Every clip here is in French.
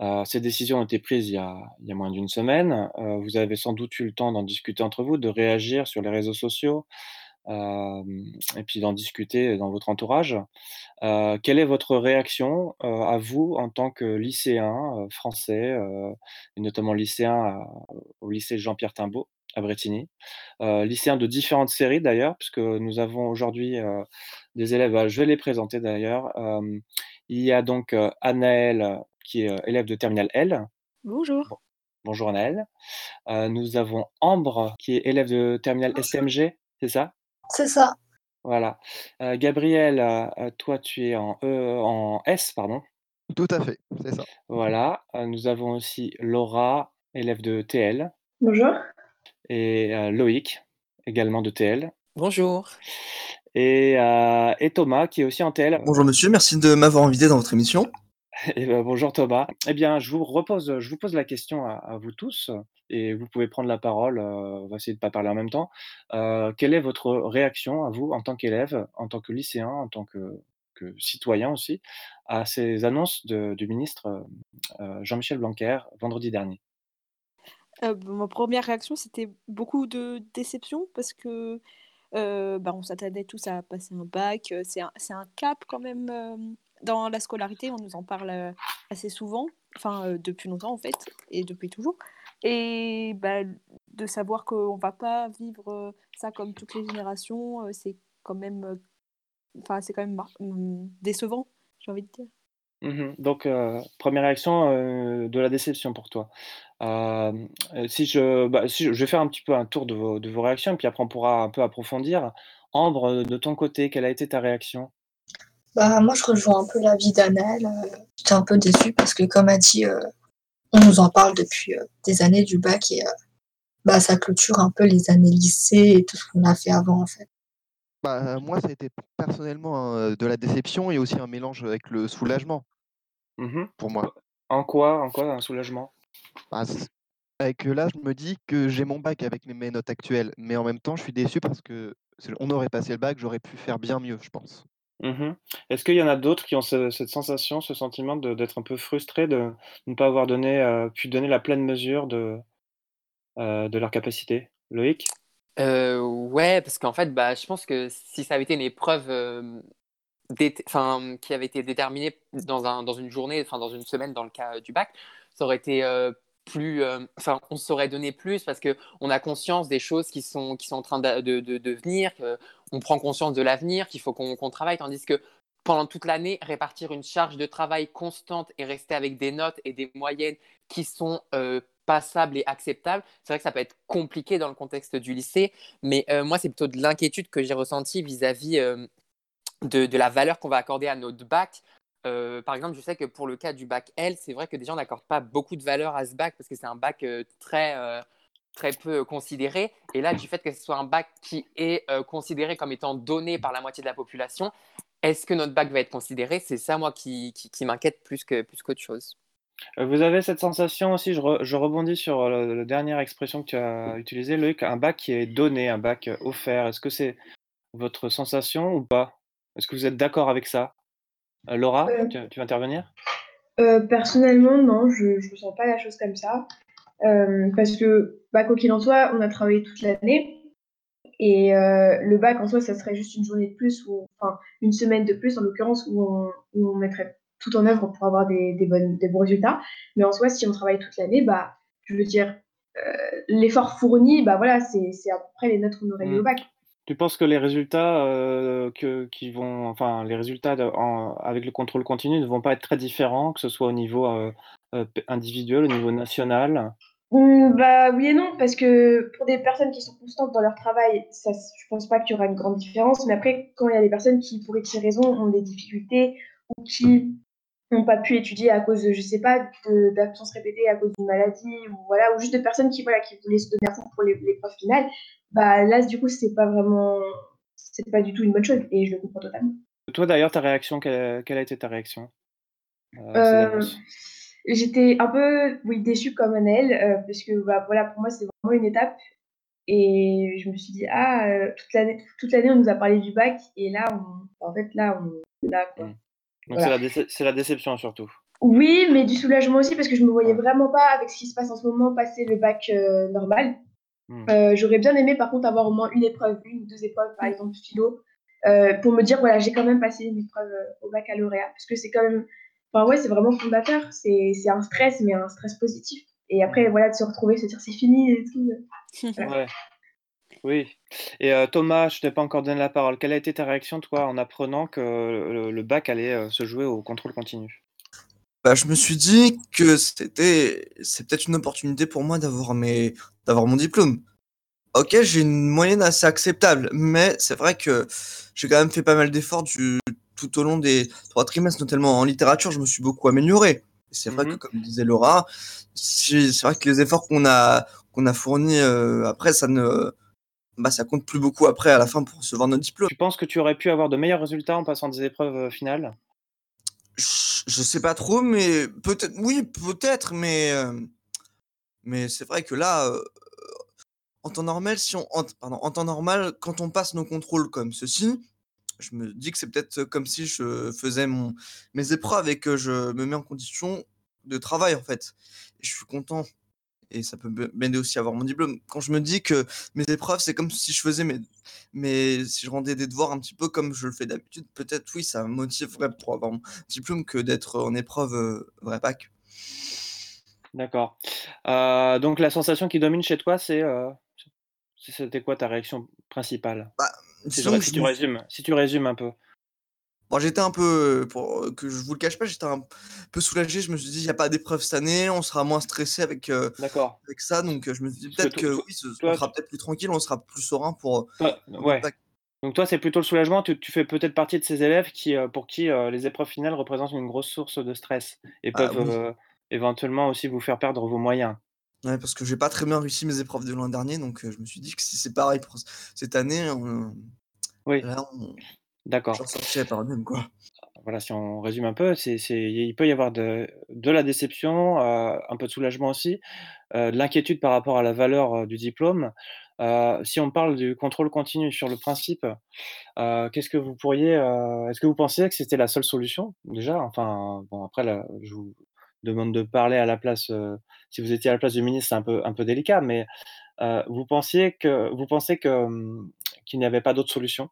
Heu, ces décisions ont été prises il y a moins d'une semaine. Heu, vous avez sans doute eu le temps d'en discuter entre vous, de réagir sur les réseaux sociaux, hem et puis d'en discuter dans votre entourage. Quelle est votre réaction, à vous en tant que lycéen, français, et notamment lycéen au lycée Jean-Pierre Timbaud à Brétigny? Heu, lycéen de différentes séries d'ailleurs, puisque nous avons aujourd'hui, des élèves, bah, je vais les présenter d'ailleurs. Il y a donc, heu, Anaëlle qui est, heu, élève de terminale L. Bonjour. Bon bonjour Anaëlle. Heu, nous avons Ambre qui est élève de terminale Bonjour. STMG, c'est ça? C'est ça. Voilà. Heu, Gabriel, toi tu es en E en S pardon. Tout à fait, c'est ça. Voilà, nous avons aussi Laura, élève de TL. Bonjour. Et Loïc, également de TL. Bonjour. Et et Thomas qui est aussi en TL. Bonjour monsieur, merci de m'avoir invité dans votre émission. Et bah, bonjour Thomas. Eh bien, je vous pose la question à vous tous et vous pouvez prendre la parole, heu, on va essayer de pas parler en même temps. Heu, quelle est votre réaction à vous en tant qu'élève, en tant que lycéen, en tant que citoyen aussi, à ces annonces du ministre, heu, Jean-Michel Blanquer vendredi dernier? Ma 1re réaction, c'était beaucoup de déception parce que, heu, bah, on s'attendait tous à passer un bac, c'est un un cap quand même, dans la scolarité, on nous en parle, assez souvent, enfin, depuis longtemps en fait et depuis toujours et bah, de savoir qu'on va pas vivre, ça comme toutes les générations, c'est quand même, enfin, quand même mmh, décevant, j'ai envie de dire. Mmh mh. Donc 1re réaction, de la déception pour toi. Si je bah, si je vais faire un petit peu un tour de vos de vos réactions, puis après on pourra un peu approfondir. Ambre, de ton côté, quelle a été ta réaction? Bah, moi, je rejoins un peu l'avis d'Anaëlle, heu, j'étais un peu déçue parce que comme elle dit, on nous en parle depuis, des années du bac et bah, ça clôture un peu les années lycée et tout ce qu'on a fait avant, en fait. Bah, moi, ça a été personnellement, de la déception et aussi un mélange avec le soulagement. Mmh mh. Pour moi. En quoi en quoi un soulagement? Bah, c avec, là, je me dis que j'ai mon bac avec mes notes actuelles, mais en même temps, je suis déçu parce que c'est on aurait passé le bac, j'aurais pu faire bien mieux, je pense. Mmh mh. Est-ce qu'il y en a d'autres qui ont ce cette sensation, ce sentiment de d'être un peu frustrés de ne pas avoir donné, heu, pu donner la pleine mesure de, heu, de leurs capacités? Loïc? Heu, ouais, parce qu'en fait, bah, je pense que si ça avait été une épreuve, hem, dét enfin, qui avait été déterminée dans un dans une journée, enfin dans une semaine dans le cas, heu, du bac, ça aurait été, heu, plus, enfin, on se serait donné plus parce qu'on a conscience des choses qui sont qui sont en train de de venir, qu'on prend conscience de l'avenir, qu'il faut qu'on travaille. Tandis que pendant toute l'année, répartir une charge de travail constante et rester avec des notes et des moyennes qui sont, heu, passables et acceptables, c'est vrai que ça peut être compliqué dans le contexte du lycée. Mais, moi, c'est plutôt de l'inquiétude que j'ai ressentie vis-à-vis, de de la valeur qu'on va accorder à notre bac. Heu, par exemple, je sais que pour le cas du bac L, c'est vrai que déjà on n'accorde pas beaucoup de valeur à ce bac parce que c'est un bac, heu, très, heu, très peu considéré et là, du fait que ce soit un bac qui est, considéré comme étant donné par la moitié de la population, est-ce que notre bac va être considéré? C'est ça, moi, qui qui qui m'inquiète plus que plus qu'autre chose. Vous avez cette sensation aussi, je je rebondis sur, la dernière expression que tu as utilisée Loïc, un bac qui est donné, un bac, offert. Est-ce que c'est votre sensation ou pas? Est-ce que vous êtes d'accord avec ça? Heu, Laura, Heu tu tu veux intervenir? Heu, personnellement, non, je je ressens pas la chose comme ça. Parce que, bah, quoi qu'il en soit, on a travaillé toute l'année et le bac en soi, ça serait juste une journée de plus ou enfin, une semaine de plus en l'occurrence où on où on mettrait tout en œuvre pour avoir des des bonnes des bons résultats. Mais en soi, si on travaille toute l'année, bah, je veux dire, l'effort fourni, bah, voilà, c'est c'est à peu près les notes qu'on aurait eu Mmh. au bac. Tu penses que les résultats, heu, que qui vont enfin, les résultats avec le contrôle continu ne vont pas être très différents, que ce soit au niveau, heu, p individuel, au niveau national? Mmh, bah, oui et non, parce que pour des personnes qui sont constantes dans leur travail, ça s je pense pas qu'il y aura une grande différence. Mais après, quand il y a des personnes qui, pour X raisons, ont des difficultés ou qui n'ont pas pu étudier à cause de, je sais pas, de d'absences répétées à cause d'une maladie ou voilà, ou juste de personnes qui, voilà, qui voulaient se donner à fond pour l'é l'épreuve finale, bah, là, du coup, c'est pas vraiment c'est pas du tout une bonne chose et je le comprends totalement. Toi, d'ailleurs, ta réaction, quelle quelle a été ta réaction, Heu, annonces? j'étais un peu, oui, déçue comme Anaëlle, heu, parce que, bah, voilà, pour moi, c'est vraiment une étape et je me suis dit: «Ah, heu, toute l'année toute l'année, on nous a parlé du bac et là, on en fait, là, on là, quoi». Donc c'est la c'est la déception surtout? Oui, mais du soulagement aussi parce que je me voyais vraiment pas avec ce qui se passe en ce moment passer le bac, heu, normal. Mmh. Heu, j'aurais bien aimé par contre avoir au moins une épreuve, 1 ou 2 épreuves, par Mmh. exemple philo, heu, pour me dire: «Voilà, j'ai quand même passé une épreuve, au baccalauréat». Parce que c'est quand même enfin ouais, c'est vraiment fondateur. C'est c'est un stress, mais un stress positif et après Mmh. voilà, de se retrouver, se dire: «C'est fini et tout», voilà. Ouais. Oui et heu, Thomas, je t'ai pas encore donné la parole. Quelle a été ta réaction, toi, en apprenant que le le bac allait, heu, se jouer au contrôle continu? Bah, je me suis dit que c'était c'est peut-être une opportunité pour moi d'avoir mes d'avoir mon diplôme. OK, j'ai une moyenne assez acceptable, mais c'est vrai que j'ai quand même fait pas mal d'efforts du tout au long des 3 trimestres, notamment en littérature, je me suis beaucoup amélioré. C'est vrai Mmh que comme disait Laura, c'est vrai que les efforts qu'on a qu'on a fournis, après ça ne bah, ça compte plus beaucoup après à la fin pour recevoir notre diplôme. Tu penses que tu aurais pu avoir de meilleurs résultats en passant des épreuves, heu, finales? Je je sais pas trop, mais peut-être oui, peut-être, mais hem, mais c'est vrai que là, heu, en temps normal, si on en t pardon, en temps normal, quand on passe nos contrôles comme ceci, je me dis que c'est peut-être comme si je faisais mon mes épreuves et que je me mets en condition de travail, en fait. Et je suis content et ça peut m'aider aussi à avoir mon diplôme. Quand je me dis que mes épreuves, c'est comme si je faisais mes mes si je rendais des devoirs un petit peu comme je le fais d'habitude, peut-être oui, ça me motiverait pour avoir mon diplôme que d'être en épreuve, heu, vrai bac. D'accord. Heu, donc la sensation qui domine chez toi, c'est, heu, c c'était quoi ta réaction principale? Bah, Si tu résumes si tu résumes un peu. Bon, j'étais un peu, heu, pour, heu, que je vous le cache pas, j'étais un peu soulagé. Je me suis dit: «Il y a pas d'épreuve cette année, on sera moins stressé avec, avec ça». Donc, je me suis dit: «Peut-être que oui, ce toi sera peut-être plus tranquille, on sera plus serein pour, toi ouais. bac». Donc toi, c'est plutôt le soulagement, tu tu fais peut-être partie de ces élèves qui, pour qui, les épreuves finales représentent une grosse source de stress et Ah peuvent, oui, éventuellement aussi vous faire perdre vos moyens. ouais, parce que j'ai pas très bien réussi mes épreuves de l'an dernier, donc, je me suis dit que si c'est pareil pour cette année, Oui, là, on d'accord. j'en sortirai par le même, quoi. Voilà, si on résume un peu, c'est c'est il peut y avoir de de la déception, heu, un peu de soulagement aussi, heu, de l'inquiétude par rapport à la valeur, heu, du diplôme. Si on parle du contrôle continu sur le principe, qu'est-ce que vous pourriez, est-ce que vous pensiez que c'était la seule solution déjà? Enfin, bon après là, je vous demande de parler à la place, si vous étiez à la place du ministre, c'est un peu un peu délicat, mais, heu, vous pensiez que vous pensez que, mmh, qu'il n'y avait pas d'autre solution?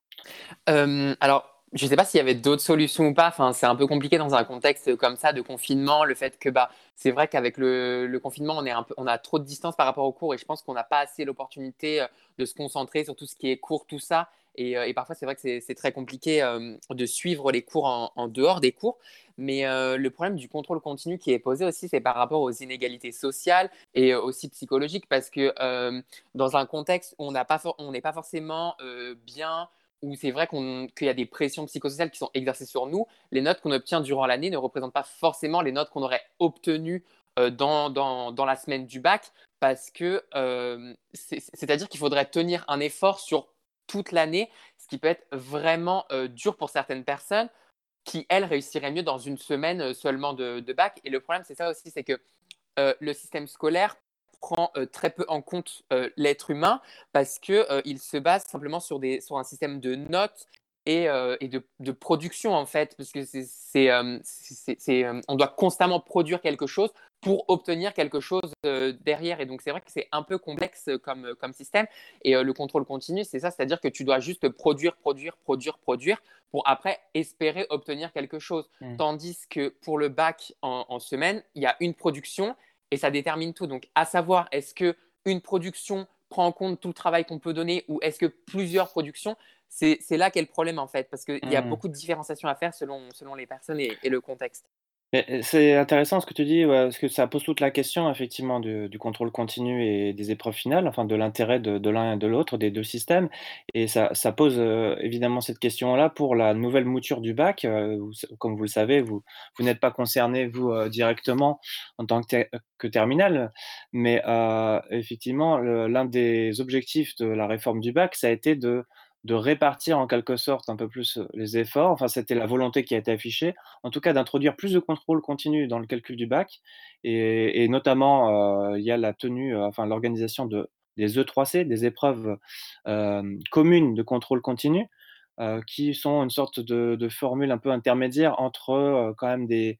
Euh, alors, je sais pas s'il y avait d'autres solutions ou pas. Enfin, c'est un peu compliqué dans un contexte comme ça de confinement. Le fait que bah, c'est vrai qu'avec le, le confinement, on, est un peu, on a trop de distance par rapport aux cours et je pense qu'on n'a pas assez l'opportunité euh, de se concentrer sur tout ce qui est cours, tout ça. Et, euh, et parfois, c'est vrai que c'est très compliqué euh, de suivre les cours en, dehors des cours. Mais euh, le problème du contrôle continu qui est posé aussi, c'est par rapport aux inégalités sociales et aussi psychologiques parce que dans un contexte où on n'est pas forcément bien où c'est vrai qu'il y a des pressions psychosociales qui sont exercées sur nous, les notes qu'on obtient durant l'année ne représentent pas forcément les notes qu'on aurait obtenues dans, la semaine du bac, parce que c'est- c'est-à-dire qu'il faudrait tenir un effort sur toute l'année, ce qui peut être vraiment euh, dur pour certaines personnes qui, elles, réussiraient mieux dans une semaine euh, seulement de, bac. Et le problème, c'est ça aussi, c'est que euh, le système scolaire prend très peu en compte l'être humain parce qu'il se base simplement sur, des, sur un système de notes et, euh, et de, de, production en fait, parce que c'est, euh, euh, on doit constamment produire quelque chose pour obtenir quelque chose euh, derrière. Et donc c'est vrai que c'est un peu complexe comme, comme système. Et le contrôle continu, c'est ça, c'est-à-dire que tu dois juste produire, produire, produire, produire pour après espérer obtenir quelque chose. Mmh. Tandis que pour le bac en, en semaine, il y a une production et ça détermine tout. Donc, à savoir, est-ce que une production prend en compte tout le travail qu'on peut donner ou est-ce que plusieurs productions c'est, là qu'est le problème en fait, parce qu'il y a Mmh. beaucoup de différenciation à faire selon, selon les personnes et, et le contexte. Heu, c'est intéressant ce que tu dis, ouais, parce que ça pose toute la question effectivement du du contrôle continu et des épreuves finales, enfin de l'intérêt de de l'un et de l'autre, des 2 systèmes et ça ça pose, heu, évidemment cette question-là pour la nouvelle mouture du bac, vous s comme vous le savez, vous vous n'êtes pas concernés vous, directement en tant que ter que terminale, mais, effectivement l'un des objectifs de la réforme du bac, ça a été de de répartir en quelque sorte un peu plus, les efforts, enfin c'était la volonté qui a été affichée en tout cas d'introduire plus de contrôle continu dans le calcul du bac et notamment, il y a la tenue, enfin l'organisation de des E3C, des épreuves, communes de contrôle continu. qui sont une sorte de de formule un peu intermédiaire entre, quand même des,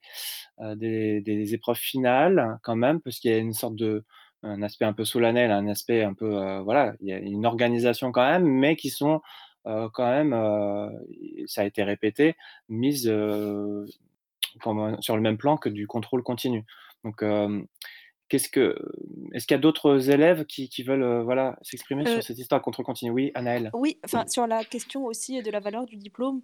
des des épreuves finales quand même, parce qu'il y a une sorte de un aspect un peu solennel, un aspect un peu, voilà, il y a une organisation quand même, mais qui sont, quand même, ça a été répété, mises, sur le même plan que du contrôle continu. Donc, Qu'est-ce que est-ce qu'il y a d'autres élèves qui qui veulent, voilà, s'exprimer Euh, sur cette histoire de contrôle continu? Oui, Anaëlle? oui, enfin, sur la question aussi de la valeur du diplôme,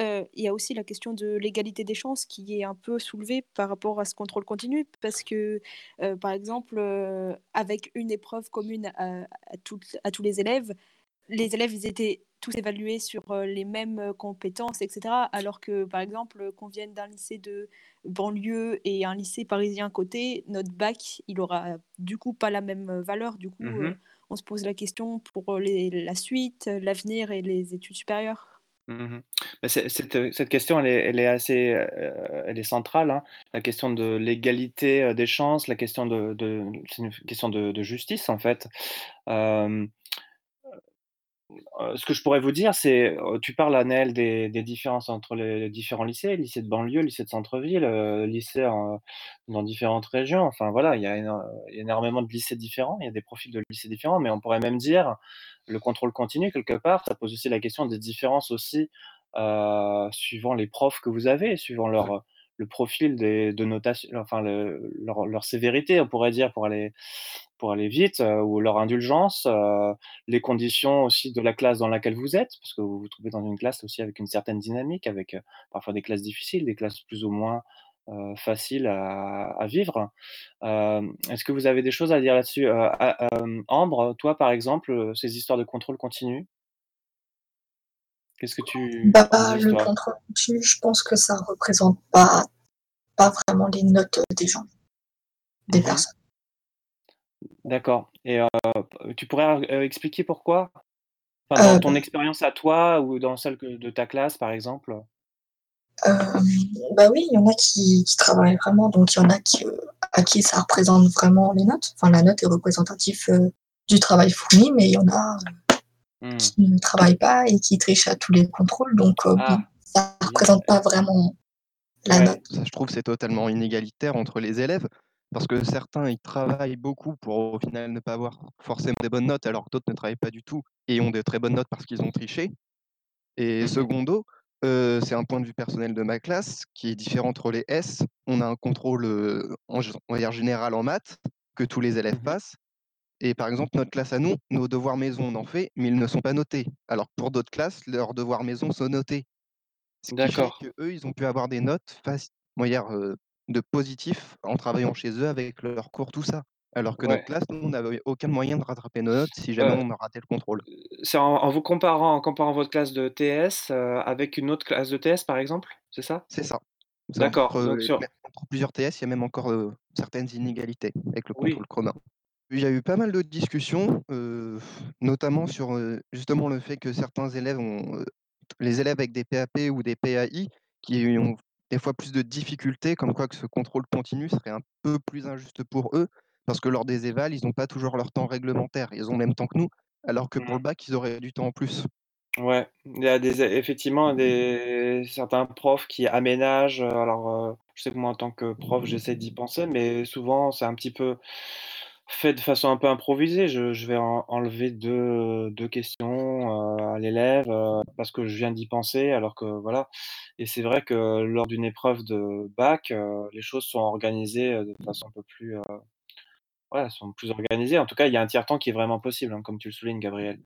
heu, il y a aussi la question de l'égalité des chances qui est un peu soulevée par rapport à ce contrôle continu. Parce que, heu, par exemple, heu, avec une épreuve commune à à toutes à tous les élèves, les élèves, ils étaient tous évalués sur euh, les mêmes euh, compétences, etc. Alors que, par exemple, euh, qu'on vienne d'un lycée de banlieue et un lycée parisien côté, notre bac, il aura du coup pas la même valeur. Du coup, Mmh on se pose la question pour les, la suite, l'avenir et les études supérieures. Mmh c'est cette, question, elle est assez, heu, elle est centrale, hein. La question de l'égalité, des chances, la question de c'est une question de justice, en fait. Ce que je pourrais vous dire, c'est, tu parles, Anaël, des des différences entre les différents lycées, lycées de banlieue, lycées de centre-ville, heu, lycées en dans différentes régions. Enfin voilà, il y a éno énormément de lycées différents, il y a des profils de lycées différents, mais on pourrait même dire, le contrôle continu quelque part, ça pose aussi la question des différences aussi, suivant les profs que vous avez, suivant leur, le profil des de notation enfin le leur sévérité, on pourrait dire, pour aller pour aller vite, heu, ou leur indulgence, heu, les conditions aussi de la classe dans laquelle vous êtes, parce que vous vous trouvez dans une classe aussi avec une certaine dynamique, avec, heu, parfois des classes difficiles, des classes plus ou moins, faciles à vivre. Est-ce que vous avez des choses à dire là-dessus? Heu, a hem, Ambre, toi, par exemple, ces histoires de contrôle continu, qu'est-ce que tu Bah, le contrôle continu, je pense que ça représente pas pas vraiment les notes, des gens, des Mmh personnes. D'accord et heu, p tu pourrais, heu, expliquer pourquoi? Enfin, dans Heu, ton expérience à toi ou dans celle que de ta classe, par exemple? bah, oui, il y en a qui qui travaillent vraiment, donc il y en a qui, à qui ça représente vraiment les notes. Enfin, la note est représentatif, heu, du travail fourni, mais il y en a Mmh. qui ne travaillent pas et qui trichent à tous les contrôles, donc bon, Ah, ça bien, représente pas vraiment la note. Ça, je trouve, c'est totalement inégalitaire entre les élèves, parce que certains, ils travaillent beaucoup pour, au final, ne pas avoir forcément des bonnes notes, alors que d'autres ne travaillent pas du tout et ont de très bonnes notes parce qu'ils ont triché. Et Mmh mh. secondo, heu, c'est un point de vue personnel de ma classe qui est différent entre les S. On a un contrôle, heu, en on va dire général en maths, que tous les élèves Mmh passent et par exemple, notre classe à nous, nos devoirs maison, on en fait, mais ils ne sont pas notés. Alors que pour d'autres classes, leurs devoirs maison sont notés. D'accord, qu'eux, ils ont pu avoir des notes heu, de positif en travaillant chez eux avec leurs cours, tout ça. Alors que notre classe, nous, on n'avait aucun moyen de rattraper nos notes si jamais on a raté le contrôle. c'est en en vous comparant en comparant votre classe de TS, heu, avec une autre classe de TS, par exemple? C'est ça? C'est ça. Entre, D'accord, sur entre plusieurs TS, il y a même encore, certaines inégalités avec le oui. contrôle commun. Il y a eu pas mal de discussions, heu, notamment sur, heu, justement le fait que certains élèves ont, heu, les élèves avec des PAP ou des PAI qui ont des fois plus de difficultés, comme quoi que ce contrôle continu serait un peu plus injuste pour eux, parce que lors des évals, ils n'ont pas toujours leur temps réglementaire. Ils ont le même temps que nous, alors que pour Mmh. le bac, ils auraient du temps en plus. Ouais, il y a des effectivement des certains profs qui aménagent, heu, alors, heu, je sais que moi en tant que prof, j'essaie d'y penser, mais souvent c'est un petit peu fait de façon un peu improvisée. Je vais en enlever deux 2 questions, heu, à l'élève, heu, parce que je viens d'y penser alors que voilà et c'est vrai que lors d'une épreuve de bac, heu, les choses sont organisées, de façon un peu plus, heu, ouais, sont plus organisées. En tout cas, il y a un tiers-temps qui est vraiment possible, hein, comme tu le soulignes, Gabriel.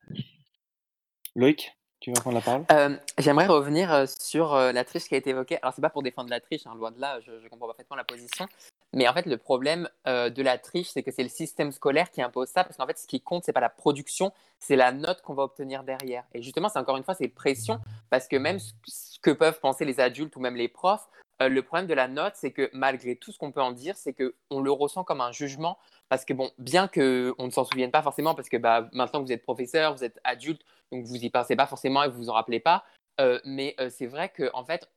Loïc, tu veux prendre la parole? Euh, j'aimerais revenir euh, sur euh, la triche qui a été évoquée. Alors, c'est pas pour défendre la triche, hein, loin de là, je comprends parfaitement la position. Mais en fait, le problème euh, de la triche, c'est que c'est le système scolaire qui impose ça, parce qu'en fait, ce qui compte, c'est pas la production, c'est la note qu'on va obtenir derrière. Et justement, c'est encore une fois, c'est pression, parce que même ce, que peuvent penser les adultes ou même les profs, euh, le problème de la note, c'est que malgré tout ce qu'on peut en dire, c'est que on le ressent comme un jugement, parce que bon, bien que on ne s'en souvienne pas forcément, parce que bah, maintenant que vous êtes professeur, vous êtes adulte, donc vous y pensez pas forcément et vous vous en rappelez pas. Mais c'est vrai que en fait,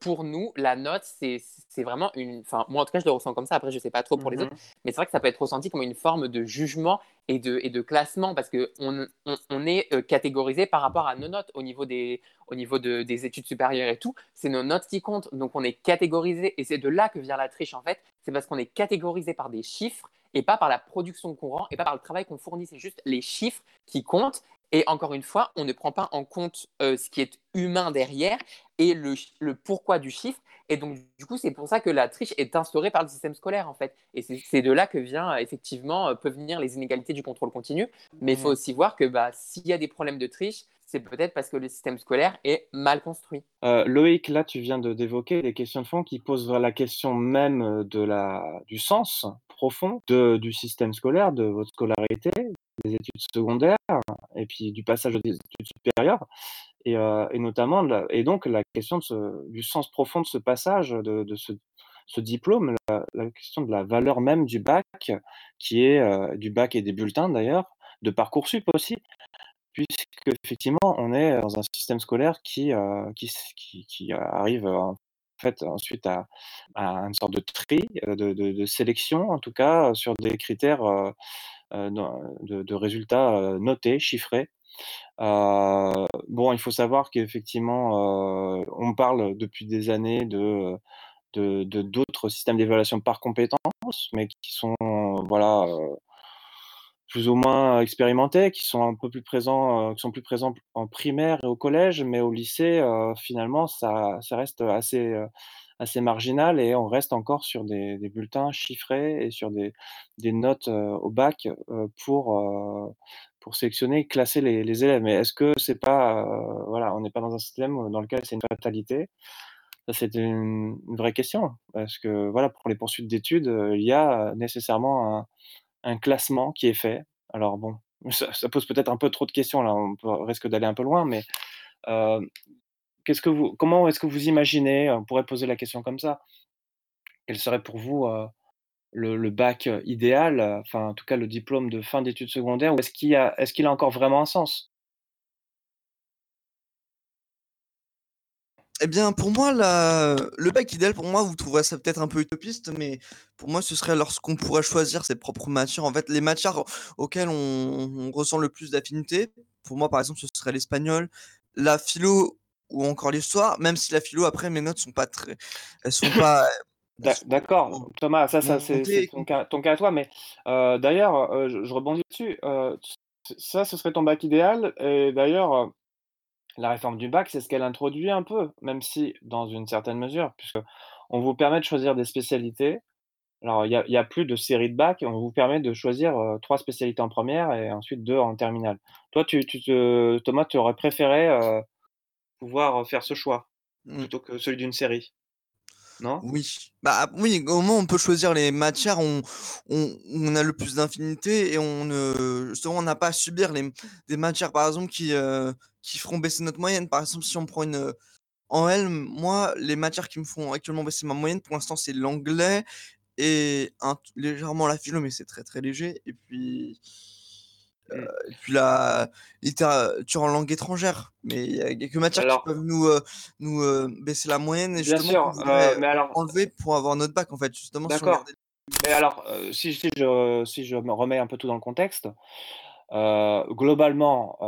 pour nous, la note, c'est vraiment une. Enfin, moi en tout cas, je le ressens comme ça. Après, je ne sais pas trop pour les autres, Mmh mais c'est vrai que ça peut être ressenti comme une forme de jugement et de, et de classement parce qu'on on, on est catégorisé par rapport à nos notes au niveau des, au niveau de, des études supérieures et tout. C'est nos notes qui comptent. Donc, on est catégorisé et c'est de là que vient la triche en fait. C'est parce qu'on est catégorisé par des chiffres et pas par la production qu'on rend et pas par le travail qu'on fournit. C'est juste les chiffres qui comptent et encore une fois, on ne prend pas en compte euh, ce qui est humain derrière et le, le, pourquoi du chiffre. Et donc, du coup, c'est pour ça que la triche est instaurée par le système scolaire, en fait. Et c'est de là que vient, effectivement, euh, peuvent venir les inégalités du contrôle continu. Mais il faut aussi voir que bah, s'il y a des problèmes de triche, c'est peut-être parce que le système scolaire est mal construit. Euh, Loïc, là, tu viens d'évoquer des questions de fond qui posent la question même de la, du sens profond de, du système scolaire, de votre scolarité, des études secondaires et puis du passage aux études supérieures et, euh, notamment et donc la question du sens profond de ce passage de, de ce, diplôme la, question de la valeur même du bac qui est euh, du bac et des bulletins d'ailleurs de parcoursup aussi puisque effectivement on est dans un système scolaire qui euh, qui, arrive en fait ensuite à, à, une sorte de tri de, de, sélection en tout cas sur des critères euh, de, résultats euh, notés, chiffrés. Euh, bon, il faut savoir qu'effectivement, on parle depuis des années de d'autres systèmes d'évaluation par compétences, mais qui sont voilà plus ou moins expérimentés, qui sont un peu plus présents, qui sont plus présents en primaire et au collège, mais au lycée, finalement, ça, reste assez assez marginal et on reste encore sur des, bulletins chiffrés et sur des, notes euh, au bac euh, pour, euh, pour sélectionner et classer les, élèves. Mais est-ce que c'est pas, voilà, on n'est pas dans un système dans lequel c'est une fatalité? C'est une, une, vraie question. Parce que, voilà, pour les poursuites d'études, il y a nécessairement un, un, classement qui est fait. Alors, bon, ça, pose peut-être un peu trop de questions, là, on risque d'aller un peu loin, mais euh, comment est-ce que vous imaginez, on pourrait poser la question comme ça, quel serait pour vous euh, le, bac idéal, enfin en tout cas le diplôme de fin d'études secondaires, ou est-ce qu'il a encore vraiment un sens? Eh bien, pour moi, la... le bac idéal, pour moi, vous trouverez ça peut-être un peu utopiste, mais pour moi, ce serait lorsqu'on pourrait choisir ses propres matières. En fait, les matières auxquelles on, on ressent le plus d'affinité, pour moi, par exemple, ce serait l'espagnol, la philo ou encore l'histoire, même si la philo, après, mes notes sont pas très. Elles sont pas. D'accord, Thomas, ça, ça c'est ton, ton, cas à toi, mais euh, d'ailleurs, euh, je, je, rebondis dessus. Euh, ça, ce serait ton bac idéal, et d'ailleurs, la réforme du bac, c'est ce qu'elle introduit un peu, même si dans une certaine mesure, puisque on vous permet de choisir des spécialités. Alors, il n'y a, a, plus de série de bac, on vous permet de choisir trois spécialités en première et ensuite deux en terminale. Toi, tu, tu te, Thomas, tu aurais préféré pouvoir faire ce choix mmh. plutôt que celui d'une série? Non? Oui. Bah oui, au moins on peut choisir les matières où on, on a le plus d'infinité et on ne on n'a pas à subir les, des matières par exemple qui, euh, qui feront baisser notre moyenne. Par exemple, si on prend une en L, moi les matières qui me font actuellement baisser ma moyenne pour l'instant c'est l'anglais et un, légèrement la philo mais c'est très très léger et puis Mmh. Euh, et puis la littérature en langue étrangère. Mais il y a quelques matières alors, qui peuvent nous, euh, nous euh, baisser la moyenne et justement sûr, euh, mais alors, enlever pour avoir notre bac en fait. Justement, D'accord. Si mais alors, si, si, je, si je me remets un peu tout dans le contexte, globalement,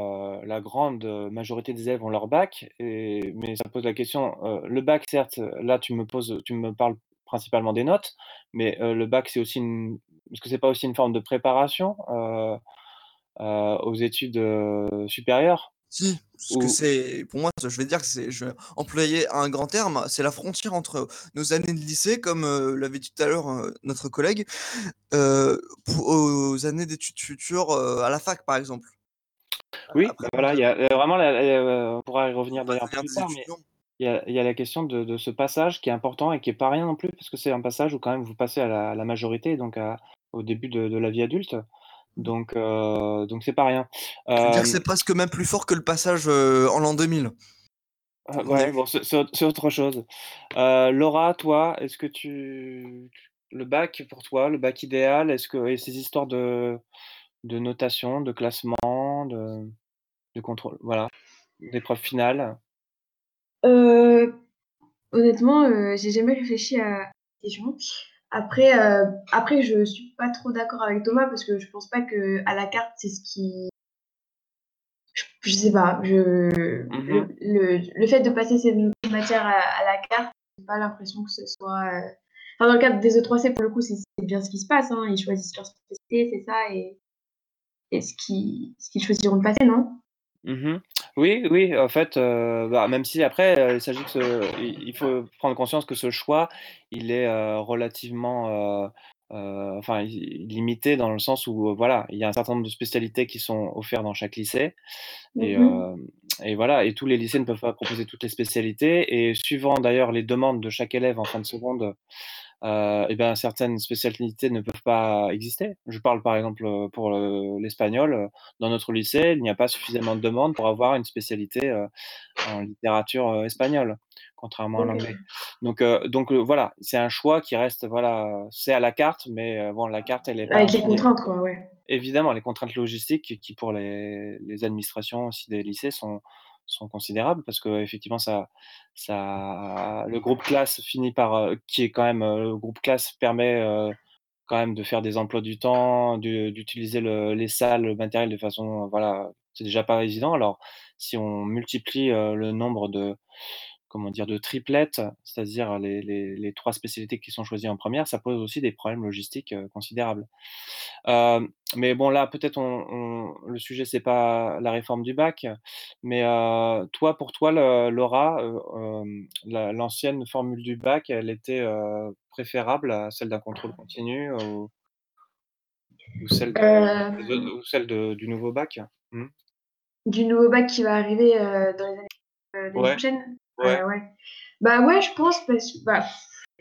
la grande majorité des élèves ont leur bac, mais ça pose la question, le bac, certes, là tu me, poses, tu me parles principalement des notes, mais le bac, c'est aussi une. Est-ce que c'est pas aussi une forme de préparation euh, aux études euh, supérieures? Si, parce que c'est, pour moi, je vais dire que c'est, je vais employer un grand terme, c'est la frontière entre nos années de lycée, comme euh, l'avait dit tout à l'heure euh, notre collègue, euh, pour, aux années d'études futures à la fac, par exemple. Oui, Après, voilà, il y a vraiment, la, on pourra y revenir d'ailleurs plus tard, mais il y, a, il y a la question de, de, ce passage qui est important et qui est pas rien non plus, parce que c'est un passage où quand même vous passez à la, à la majorité, donc à, au début de, de, la vie adulte. Donc, euh, donc c'est pas rien. Euh, dire c'est presque même plus fort que le passage euh, en l'an 2000. Euh, ouais, bon, c'est autre chose. Euh, Laura, toi, est-ce que tu le bac pour toi, le bac idéal, est-ce que et ces histoires de de notation, de classement, de de contrôle, voilà, d'épreuve finale? Euh, honnêtement, euh, j'ai jamais réfléchi à la question. Après, euh, après, je suis pas trop d'accord avec Thomas parce que je pense pas que à la carte c'est ce qui, je, sais pas, je Mmh le, le, le fait de passer ces matières à, à la carte, j'ai pas l'impression que ce soit. euh, Enfin, dans le cadre des E3C, pour le coup, c'est bien ce qui se passe. Hein. Ils choisissent leur spécialité, c'est ça, et, et ce qu'ils ce qu'ils choisiront de passer, non? Mmh Oui, oui, en fait, heu, bah, même si après, heu, il s'agit que ce il il faut prendre conscience que ce choix, il est, heu, relativement, heu heu, enfin, i limité dans le sens où, heu, voilà, il y a un certain nombre de spécialités qui sont offertes dans chaque lycée. Et Mhm. hem et voilà et tous les lycées ne peuvent pas proposer toutes les spécialités. Et suivant d'ailleurs les demandes de chaque élève en fin de seconde, heu et ben, certaines spécialités ne peuvent pas exister. Je parle par exemple, heu, pour, l'espagnol, heu, dans notre lycée, il n'y a pas suffisamment de demandes pour avoir une spécialité, en littérature, espagnole, contrairement à Ok. l'anglais. Donc voilà, c'est un choix qui reste, voilà, c'est à la carte, mais bon, la carte, elle est Avec les contraintes, quoi, ouais. évidemment, les contraintes logistiques qui pour les les administrations aussi des lycées sont sont considérables parce qu'effectivement ça ça le groupe classe finit par, heu qui est quand même, heu, le groupe classe permet, heu, quand même de faire des emplois du temps, d'utiliser le les salles, le matériel de façon, voilà, c'est déjà pas évident. Alors si on multiplie, le nombre de comment dire? De triplettes, c'est-à-dire les les les 3 spécialités qui sont choisies en première, ça pose aussi des problèmes logistiques, heu, considérables. Hem, mais bon là, peut-être on on le sujet c'est pas la réforme du bac, mais heu, toi, pour toi, le Laura, la l'ancienne formule du bac, elle était, préférable à celle d'un contrôle continu ou ou celle de des Euh, autres ou celle de du nouveau bac? Mmh. du nouveau bac qui va arriver euh, dans les années euh, l'année Ouais, prochaine. Ouais. Euh, ouais. Bah ouais, je pense parce bah,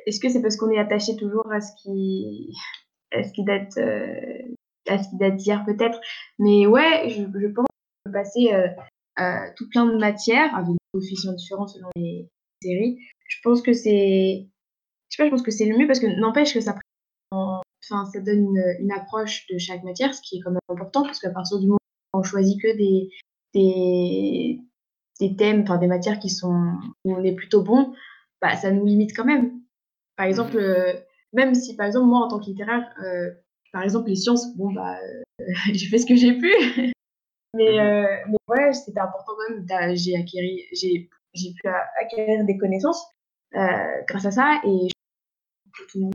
est-ce que c'est parce qu'on est attaché toujours à ce qui à ce qui date euh, à ce qui date d'hier peut-être, mais ouais, je, je pense qu'on peut passer euh, tout plein de matières avec des coefficients différents selon les séries. Je pense que c'est je sais pas, je pense que c'est le mieux parce que n'empêche que ça enfin ça donne une, une approche de chaque matière, ce qui est quand même important parce qu'à partir du moment où on choisit que des des thèmes, enfin des matières qui sont où on est plutôt bon, bah ça nous limite quand même. Par exemple, Mmh euh, même si par exemple moi en tant que littéraire, euh, par exemple les sciences, bon bah euh, j'ai fait ce que j'ai pu, mais, Mmh euh, mais ouais c'était important quand même. J'ai acquéri, j'ai j'ai pu acquérir des connaissances grâce à ça et que tout le monde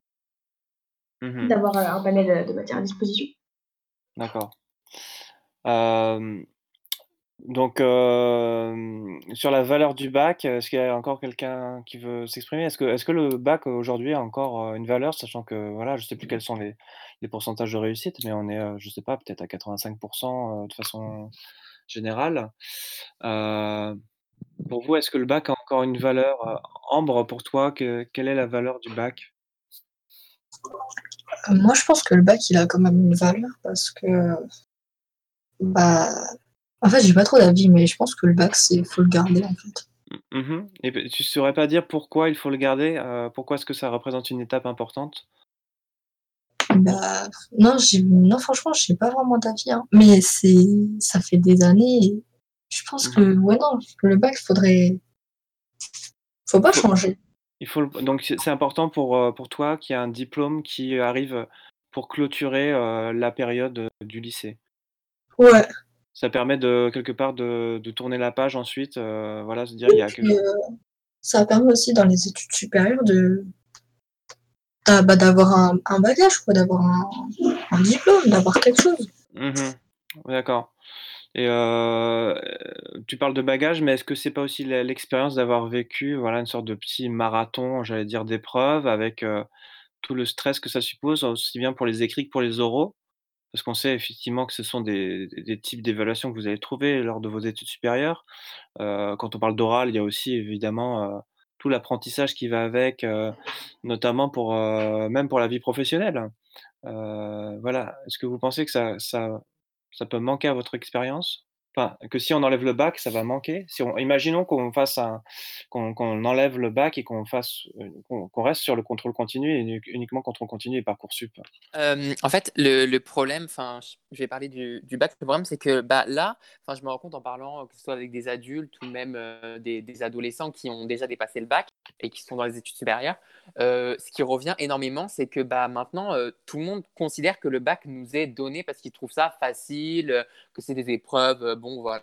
Mmh d'avoir un panel de matières à disposition. D'accord. Donc, hem, sur la valeur du bac, est-ce qu'il y a encore quelqu'un qui veut s'exprimer? Est-ce que le bac aujourd'hui a encore, heu, une valeur? Sachant que, voilà, je sais plus quels sont les pourcentages de réussite, mais on est, je sais pas, peut-être à 85 heu, de façon générale. Pour vous, est-ce que le bac a encore une valeur? Ambre, pour toi, que quelle est la valeur du bac? Euh, moi, je pense que le bac, il a quand même une valeur parce que, bah, en fait, j'ai pas trop d'avis, mais je pense que le bac, c'est, faut le garder, en fait. Mmh et tu saurais pas dire pourquoi il faut le garder? Heu, pourquoi est-ce que ça représente une étape importante? Bah, non, j'ai, non, franchement, j'ai pas vraiment d'avis, hein. Mais c'est, ça fait des années et je pense que, Mmh ouais, non, le bac, faudrait, faut Il pas faut changer. Il faut le donc c'est c'est important pour, heu, pour toi qu'il y ait un diplôme qui arrive, pour clôturer, heu, la période, heu, du lycée? Ouais. Ça permet de quelque part de de tourner la page ensuite, heu, voilà, se dire il y a quelque heu, ça permet aussi dans les études supérieures de, bah, d'avoir un un bagage, quoi, d'avoir un un diplôme, d'avoir quelque chose. mmh d'accord et heu, tu parles de bagages, mais est-ce que c'est pas aussi l'e l'expérience d'avoir vécu, voilà, une sorte de petit marathon, j'allais dire d'épreuves avec, tout le stress que ça suppose, aussi bien pour les écrits que pour les oraux? Parce qu'on sait effectivement que ce sont des types d'évaluations que vous allez trouver lors de vos études supérieures. Heu, quand on parle d'oral, il y a aussi évidemment, heu, tout l'apprentissage qui va avec, heu, notamment pour, même pour la vie professionnelle. Voilà. Est-ce que vous pensez que ça ça ça peut manquer à votre expérience? Que si on enlève le bac, ça va manquer? Si on imaginons qu'on fasse qu'on qu'on enlève le bac et qu'on fasse, heu, qu'on reste sur le contrôle continu et uni uniquement contrôle continu et Parcoursup. Hem, en fait, le le problème, enfin, je vais parler du bac. Le problème, c'est que, bah, là, enfin, je me rends compte en parlant, que ce soit avec des adultes ou même, heu, des adolescents qui ont déjà dépassé le bac et qui sont dans les études supérieures, heu, ce qui revient énormément, c'est que, bah, maintenant, tout le monde considère que le bac nous est donné parce qu'ils trouvent ça facile, que c'est des épreuves, heu, voilà,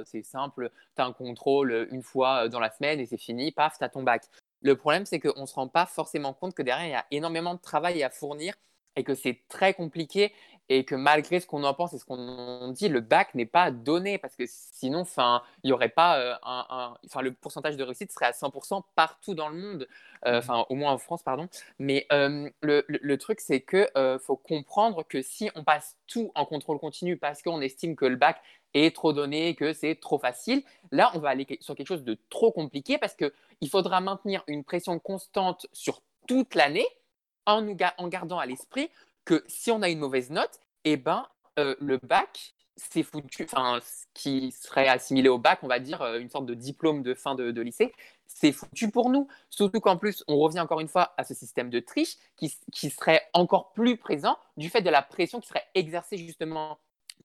heu, c'est simple, tu as un contrôle, heu, une fois, heu, dans la semaine et c'est fini, paf, tu as ton bac. Le problème, c'est qu'on ne se rend pas forcément compte que derrière, il y a énormément de travail à fournir et que c'est très compliqué et que malgré ce qu'on en pense et ce qu'on dit, le bac n'est pas donné parce que sinon, enfin, il y aurait pas euh, un, enfin, le pourcentage de réussite serait à 100% partout dans le monde, euh, enfin, au moins en France, pardon. Mais euh, le, le- le truc, c'est que faut comprendre que si on passe tout en contrôle continu parce qu'on estime que le bac est trop donné, que c'est trop facile, là, on va aller sur quelque chose de trop compliqué parce que il faudra maintenir une pression constante sur toute l'année en, nous ga- en gardant à l'esprit que si on a une mauvaise note, eh ben, euh, le bac, c'est foutu, enfin, ce qui serait assimilé au bac, on va dire, euh, une sorte de diplôme de fin de, de lycée, c'est foutu pour nous. Surtout qu'en plus, on revient encore une fois à ce système de triche qui, qui serait encore plus présent du fait de la pression qui serait exercée justement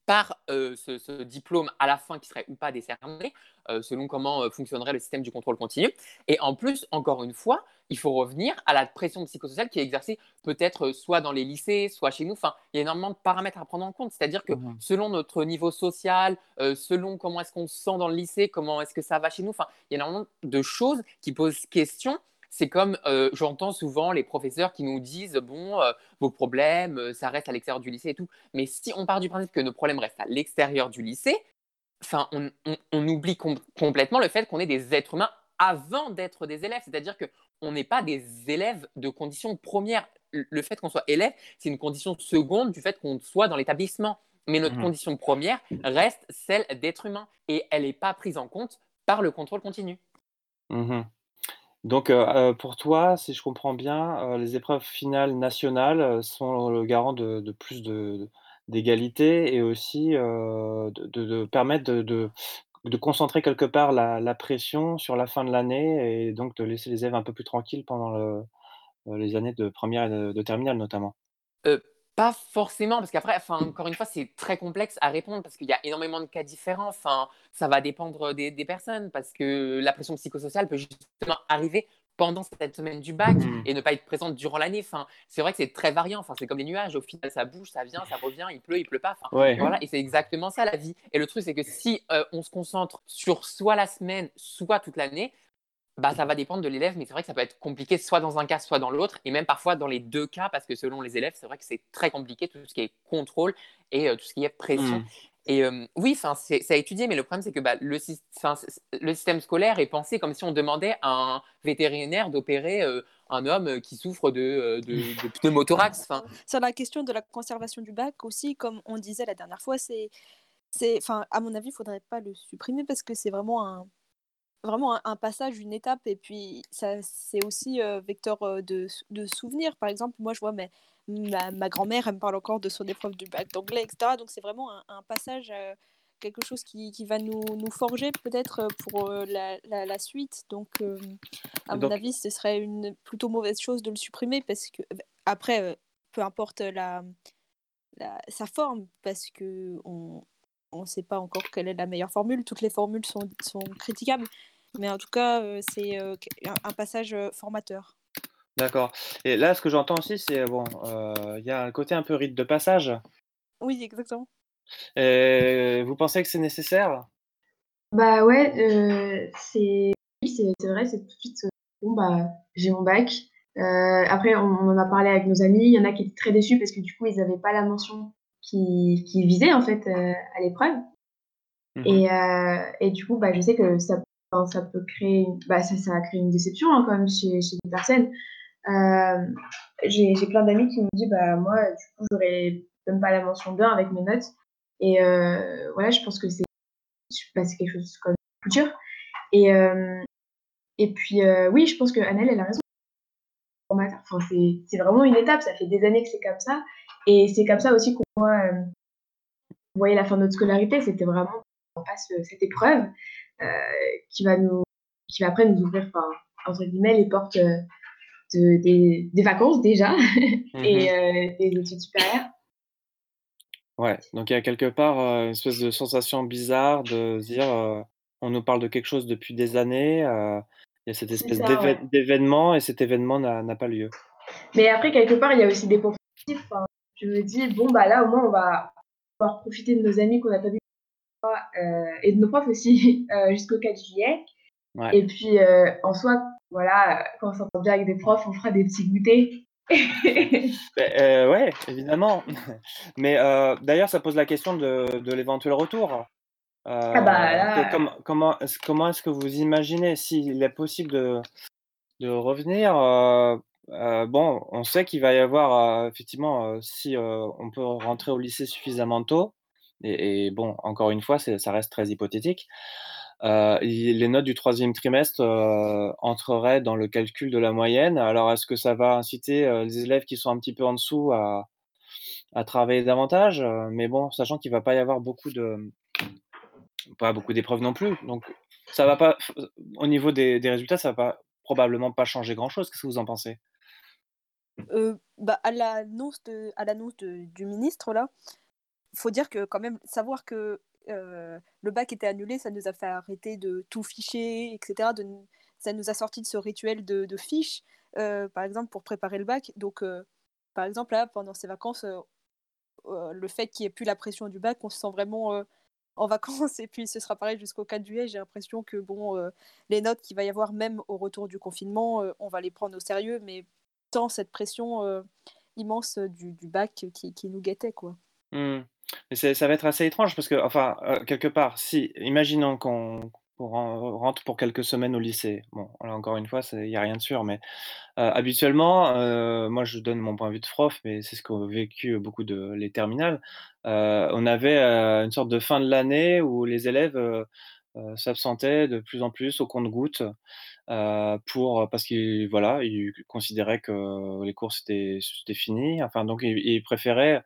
par euh, ce, ce diplôme à la fin qui serait ou pas décerné, euh, selon comment euh, fonctionnerait le système du contrôle continu. Et en plus, encore une fois, il faut revenir à la pression psychosociale qui est exercée peut-être soit dans les lycées, soit chez nous. Enfin, il y a énormément de paramètres à prendre en compte. C'est-à-dire que Mmh selon notre niveau social, selon comment est-ce qu'on se sent dans le lycée, comment est-ce que ça va chez nous, enfin, il y a énormément de choses qui posent question. C'est comme euh, j'entends souvent les professeurs qui nous disent bon, euh, vos problèmes, euh, ça reste à l'extérieur du lycée et tout. Mais si on part du principe que nos problèmes restent à l'extérieur du lycée, enfin, on, on- on oublie com- complètement le fait qu'on est des êtres humains avant d'être des élèves. C'est-à-dire qu'on n'est pas des élèves de condition première. Le le fait qu'on soit élève, c'est une condition seconde du fait qu'on soit dans l'établissement. Mais notre Mmh condition première reste celle d'être humain. Et elle n'est pas prise en compte par le contrôle continu. Mmh Donc, pour toi, si je comprends bien, les épreuves finales nationales, sont le garant de plus de d'égalité et aussi, de permettre de concentrer quelque part la pression sur la fin de l'année et donc de laisser les élèves un peu plus tranquilles pendant les années de première et de terminale notamment? Pas forcément, parce qu'après, enfin, encore une fois, c'est très complexe à répondre parce qu'il y a énormément de cas différents. Enfin, ça va dépendre des des personnes parce que la pression psychosociale peut justement arriver pendant cette semaine du bac Mmh. et ne pas être présente durant l'année. Enfin, c'est vrai que c'est très variant. Enfin, c'est comme les nuages. Au final, ça bouge, ça vient, ça revient, il pleut, il pleut pas. Enfin, Ouais. voilà, et c'est exactement ça la vie. Et le truc, c'est que si, heu, on se concentre sur soit la semaine, soit toute l'année, bah, ça va dépendre de l'élève, mais c'est vrai que ça peut être compliqué soit dans un cas, soit dans l'autre, et même parfois dans les deux cas, parce que selon les élèves, c'est vrai que c'est très compliqué, tout ce qui est contrôle et euh, tout ce qui est pression. Mmh. Et euh, oui, 'fin, c'est à étudier, mais le problème, c'est que bah, le, le système scolaire est pensé comme si on demandait à un vétérinaire d'opérer euh, un homme euh, qui souffre de, de, de pneumothorax. 'Fin, Sur la question de la conservation du bac aussi, comme on disait la dernière fois, c'est, c'est, enfin, à mon avis, il faudrait pas le supprimer parce que c'est vraiment un, vraiment un, un passage, une étape, et puis ça, c'est aussi euh, vecteur euh, de, de souvenirs. Par exemple, moi, je vois mais, ma, ma grand-mère, elle me parle encore de son épreuve du bac d'anglais, etc. Donc c'est vraiment un, un passage, euh, quelque chose qui, qui va nous, nous forger peut-être pour la, la, la suite. Donc, à mon avis, ce serait une plutôt mauvaise chose de le supprimer parce que, après, peu importe la, la- sa forme, parce que on on ne sait pas encore quelle est la meilleure formule. Toutes les formules sont, sont critiquables, mais en tout cas, euh, c'est euh, un, passage euh, formateur. d'accord et là, ce que j'entends aussi, c'est bon, il y a un côté un peu rite de passage Oui, exactement. et vous pensez que c'est nécessaire? Bah ouais, c'est oui, c'est vrai, c'est tout de suite, bon bah, j'ai mon bac. Après on on en a parlé avec nos amis, il y en a qui étaient très déçus parce que du coup, ils avaient pas la mention qu'ils qu'ils visaient en fait, heu, à l'épreuve. Mmh et heu et du coup, bah, je sais que ça ça peut créer bah, ça ça a créé une déception, hein, quand même chez chez des personnes. Hem, j'ai plein d'amis qui me disent: «Bah, moi, du coup, j'aurais même pas la mention bien avec mes notes» et voilà, je pense que c'est bah, quelque chose comme culture et et puis, oui, je pense qu'Annelle, elle a raison. Enfin, c'est vraiment une étape, ça fait des années que c'est comme ça et c'est comme ça aussi qu'on voit, on voyait la fin de notre scolarité, c'était vraiment on passe cette épreuve qui va nous, qui va après nous ouvrir, enfin, entre guillemets, les portes de, des, des, vacances déjà et des études supérieures. Ouais, donc il y a quelque part une espèce de sensation bizarre de dire on nous parle de quelque chose depuis des années, il y a cette espèce d'événement et cet événement n'a pas lieu. Mais après, quelque part, il y a aussi des points positifs. Je me dis, bon, bah là, au moins, on va pouvoir profiter de nos amis qu'on n'a pas vus euh, et de nos profs aussi euh, jusqu'au 4 juillet. Et puis, euh, en soi, voilà, quand on s'entend bien avec des profs, on fera des petits goûters. ben, ouais, évidemment. Mais d'ailleurs, ça pose la question de, de l'éventuel retour. ah bah là... comment, comment, comment est-ce que vous imaginez s'il est possible de, de revenir euh, bon, on sait qu'il va y avoir, euh, effectivement, euh, si, on peut rentrer au lycée suffisamment tôt et bon, encore une fois, ça reste très hypothétique, les notes du troisième trimestre, entreraient dans le calcul de la moyenne. Alors est-ce que ça va inciter, les élèves qui sont un petit peu en dessous à travailler davantage? mais bon, sachant qu'il va pas y avoir beaucoup de pas beaucoup d'épreuves non plus, donc ça va pas au niveau des des résultats, ça va pas probablement pas changer grand chose. Qu'est-ce que vous en pensez? Bah, à l'annonce du ministre là, faut dire que quand même savoir que, le bac était annulé, ça nous a fait arrêter de tout ficher etc. ça nous a sorti de ce rituel de de fiches, par exemple pour préparer le bac donc par exemple là, pendant ces vacances, le fait qu'il y ait plus la pression du bac, on se sent vraiment, en vacances et puis ce sera pareil jusqu'au 4 juillet. J'ai l'impression que bon, les notes qu'il va y avoir même au retour du confinement, on va les prendre au sérieux mais tant cette pression euh, immense du, du bac qui, nous guettait. Quoi. Mais ça va être assez étrange parce que, enfin, euh, quelque part, si, imaginons qu'on rentre pour quelques semaines au lycée. Bon, là encore une fois, il n'y a rien de sûr, mais euh, habituellement, moi je donne mon point de vue de prof, mais c'est ce qu'ont vécu beaucoup de les terminales. on avait une sorte de fin de l'année où les élèves s'absentaient de plus en plus au compte-gouttes pour parce qu'ils voilà, ils considéraient que les cours c'était c'était fini. Enfin donc ils, préféraient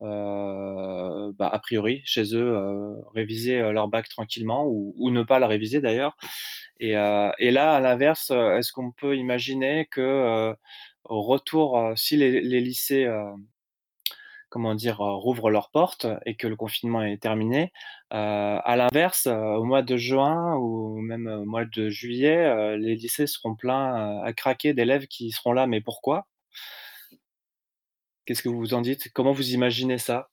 bah, a priori chez eux réviser leur bac tranquillement ou, ou ne pas le réviser d'ailleurs. Et, et, là à l'inverse, est-ce qu'on peut imaginer que au retour, si les, les lycées comment dire, rouvrent leurs portes et que le confinement est terminé. à l'inverse, au mois de juin ou même au mois de juillet, les lycées seront pleins à craquer d'élèves qui seront là. Mais pourquoi? Qu'est-ce que vous en dites? Comment vous imaginez ça?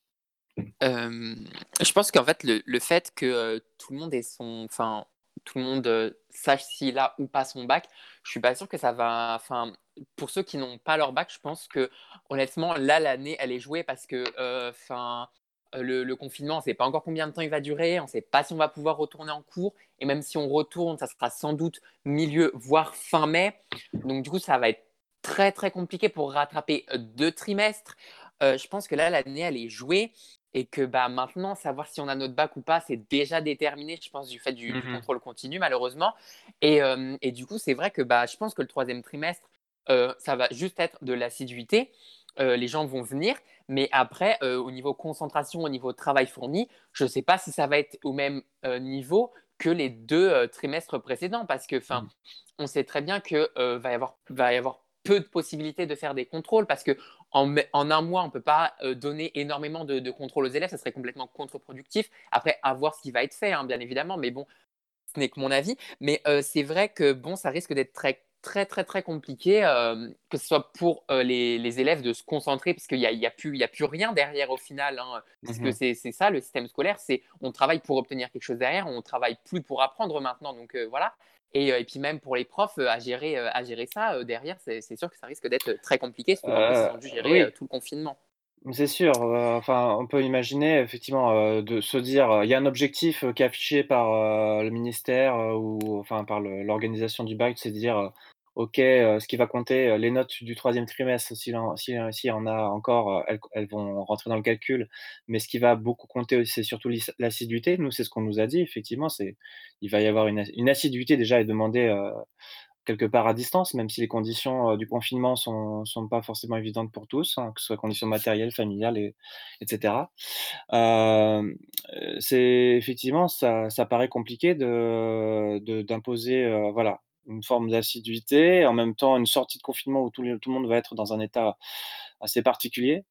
Je pense qu'en fait, le, le fait que tout le monde ait son, enfin, tout le monde sache s'il a ou pas son bac, je suis pas sûr que ça va. Enfin, pour ceux qui n'ont pas leur bac, je pense que honnêtement, là, l'année, elle est jouée parce que, enfin, le, confinement, on ne sait pas encore combien de temps il va durer, on ne sait pas si on va pouvoir retourner en cours, et même si on retourne, ça sera sans doute milieu, voire fin mai. Donc du coup, ça va être très très compliqué pour rattraper deux trimestres. je pense que là, l'année, elle est jouée et que bah, maintenant, savoir si on a notre bac ou pas, c'est déjà déterminé, je pense, du fait du, mmh contrôle continu, malheureusement. Et, et du coup, c'est vrai que bah, je pense que le troisième trimestre, ça va juste être de l'assiduité. les gens vont venir, mais après, au niveau concentration, au niveau travail fourni, je ne sais pas si ça va être au même niveau que les deux trimestres précédents, parce que, enfin, mmh. on sait très bien que va y avoir, va y avoir peu de possibilités de faire des contrôles parce que en, un mois, on ne peut pas donner énormément de, de contrôles aux élèves, ça serait complètement contre-productif. Après, à voir ce qui va être fait, hein, bien évidemment, mais bon, ce n'est que mon avis. Mais c'est vrai que bon, ça risque d'être très très très très compliqué, euh, que ce soit pour euh, les, les, élèves de se concentrer, parce qu'il n'y a, y a, plus, y a plus rien derrière au final, hein, parce que mmh c'est ça le système scolaire, c'est on travaille pour obtenir quelque chose derrière, on travaille plus pour apprendre maintenant, donc euh, voilà. Et, et, puis même pour les profs, à gérer, à gérer ça derrière, c'est sûr que ça risque d'être très compliqué, surtout qu'ils ont dû gérer tout le confinement. C'est sûr, enfin, on peut imaginer effectivement de se dire, il y a un objectif qui est affiché par le ministère ou enfin par l'organisation du bac, c'est de dire OK, ce qui va compter, les notes du troisième trimestre, s'il en si, en a encore, elles vont rentrer dans le calcul. Mais ce qui va beaucoup compter c'est surtout l'assiduité. Nous, c'est ce qu'on nous a dit effectivement, c'est il va y avoir une assiduité déjà est demandée, quelque part à distance, même si les conditions, du confinement sont sont pas forcément évidentes pour tous, hein, que ce soit conditions matérielles, familiales et et Hem, c'est effectivement ça ça paraît compliqué de de d'imposer, heu, voilà, une forme d'assiduité, en même temps une sortie de confinement où tout le tout le monde va être dans un état assez particulier.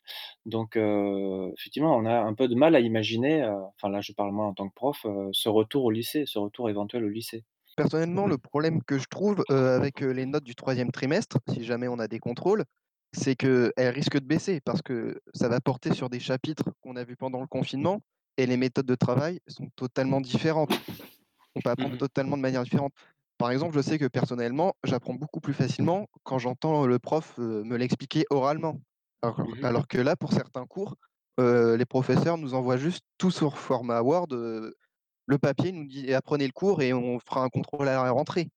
Donc effectivement, on a un peu de mal à imaginer, enfin là je parle moi en tant que prof, ce retour au lycée, ce retour éventuel au lycée. Personnellement, le problème que je trouve, avec, les notes du troisième trimestre, si jamais on a des contrôles, c'est qu'elles risquent de baisser parce que ça va porter sur des chapitres qu'on a vus pendant le confinement et les méthodes de travail sont totalement différentes. On peut apprendre Mmh totalement de manière différente. Par exemple, je sais que personnellement, j'apprends beaucoup plus facilement quand j'entends le prof, me l'expliquer oralement. Alors Mmh alors que là, pour certains cours, les professeurs nous envoient juste tout sur format Word, le papier nous dit: «Apprenez le cours et on fera un contrôle à la rentrée».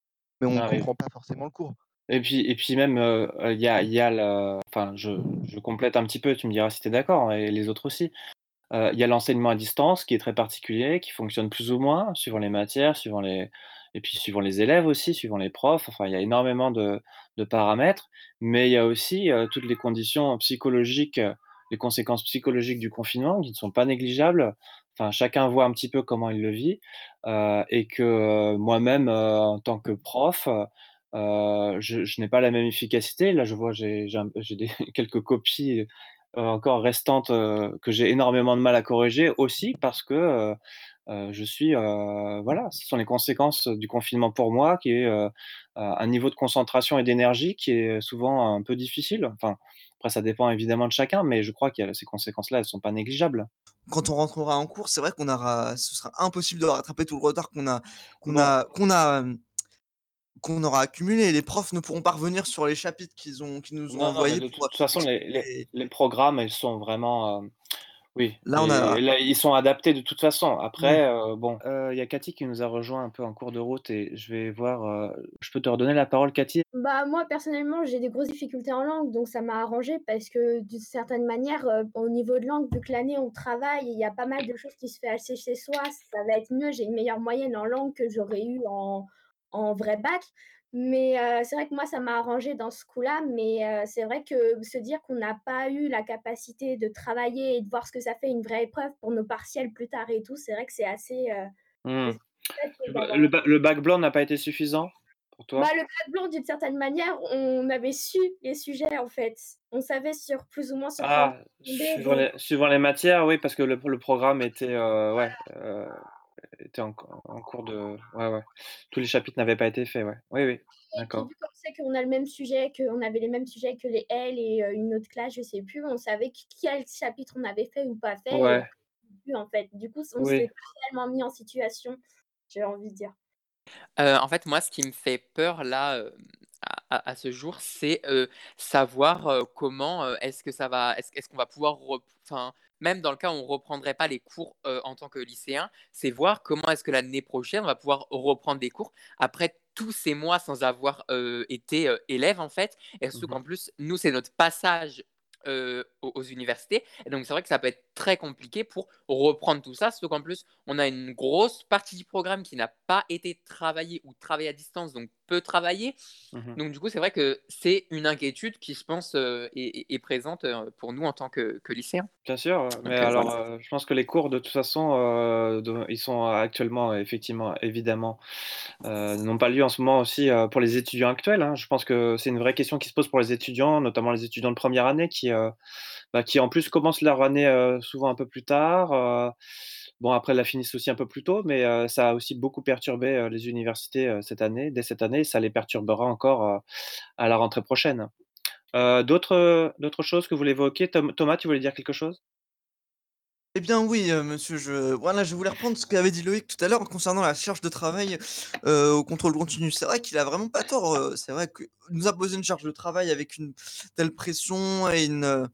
Mais on ne Ah oui. comprend pas forcément le cours. Et puis et puis même, il y a y a le enfin je je complète un petit peu, tu me diras si tu es d'accord et les autres aussi. Il y a l'enseignement à distance qui est très particulier, qui fonctionne plus ou moins suivant les matières, suivant les et puis suivant les élèves aussi, suivant les profs. Enfin, il y a énormément de paramètres, mais il y a aussi, toutes les conditions psychologiques, les conséquences psychologiques du confinement qui ne sont pas négligeables. Enfin, chacun voit un petit peu comment il le vit, et que, moi-même, en tant que prof, je je n'ai pas la même efficacité. Là, je vois, j'ai quelques copies, encore restantes, que j'ai énormément de mal à corriger aussi parce que, je suis, voilà, ce sont les conséquences du confinement pour moi qui est, un niveau de concentration et d'énergie qui est souvent un peu difficile. Enfin, après ça dépend évidemment de chacun, mais je crois a ces conséquences-là, elles sont pas négligeables. Quand on rentrera en cours, c'est vrai qu'on aura ce sera impossible de rattraper tout le retard qu'on a qu'on a qu'on a, qu'on aura accumulé. Les profs ne pourront pas revenir sur les chapitres qu'ils ont qu'ils nous ont Non, non, mais envoyés de pour, toute façon, les les et les programmes, ils sont vraiment, oui, là, on a et là, ils sont adaptés de toute façon. oui. Après, heu, bon, heu, il y a Cathy qui nous a rejoint un peu en cours de route et je vais voir, heu, je peux te redonner la parole, Cathy? Bah, moi, personnellement, j'ai des grosses difficultés en langue, donc ça m'a arrangé parce que d'une certaine manière, heu, au niveau de langue, vu que l'année on travaille, il y a pas mal de choses qui se fait assez chez soi, ça va être mieux. J'ai une meilleure moyenne en langue que j'aurais eu en en vrai bac. Mais, heu, c'est vrai que moi, ça m'a arrangé dans ce coup-là, mais, heu, c'est vrai que se dire qu'on n'a pas eu la capacité de travailler et de voir ce que ça fait une vraie épreuve pour nos partiels plus tard et tout, c'est vrai que c'est assez, heu, Mmh. Le ba bac blanc n'a pas été suffisant pour bah, toi? le bac blanc, d'une certaine manière, on avait su les sujets, en fait. On savait sur plus ou moins sur Ah, suivant les suivant les matières, oui, parce que le le programme était, ouais, était en co en cours de ouais, ouais. Tous les chapitres n'avaient pas été faits, ouais. Oui, oui, et puis d'accord. vu qu'on sait qu'on a le même sujet, qu'on avait les mêmes sujets que les L et heu, une autre classe, je sais plus, on savait quel chapitre on avait fait ou pas fait et Ouais, plus, en fait. Du coup, on oui. s'est pas réellement mis en situation, j'ai envie de dire. Heu, en fait, moi, ce qui me fait peur là, hem, à à à ce jour, c'est, savoir, comment, est-ce que ça va est-ce est-ce qu'on va pouvoir rep enfin, même dans le cas où on reprendrait pas les cours, heu, en tant que lycéen, c'est voir comment est-ce que l'année prochaine, on va pouvoir reprendre des cours après tous ces mois sans avoir, heu, été, heu, élève, en fait. Et surtout Mmh qu'en plus, nous, c'est notre passage, heu, aux aux universités et donc c'est vrai que ça peut être très compliqué pour reprendre tout ça, surtout qu'en plus, on a une grosse partie du programme qui n'a pas été travaillée ou travaillée à distance, donc peu travaillée. Mmh Donc du coup, c'est vrai que c'est une inquiétude qui, je pense, heu, est présente, heu, pour nous en tant que que lycéens. Bien sûr, mais Donc alors, voilà. je pense que les cours de toute façon, de ils sont actuellement effectivement, évidemment, n'ont pas lieu en ce moment aussi, pour les étudiants actuels, hein. Je pense que c'est une vraie question qui se pose pour les étudiants, notamment les étudiants de première année qui, bah, qui en plus commencent leur année, heu, souvent un peu plus tard, heu, bon après la finissent aussi un peu plus tôt, mais ça a aussi beaucoup perturbé, les universités, cette année dès cette année et ça les perturbera encore, à la rentrée prochaine. D'autres, choses que vous voulez évoquer? Thomas, tu voulais dire quelque chose? Eh bien oui, heu, monsieur, je voilà, je voulais reprendre ce qu'avait dit Loïc tout à l'heure concernant la charge de travail, heu, au contrôle continu. C'est vrai qu'il a vraiment pas tort, heu, c'est vrai que nous imposer une charge de travail avec une telle pression et une, heu,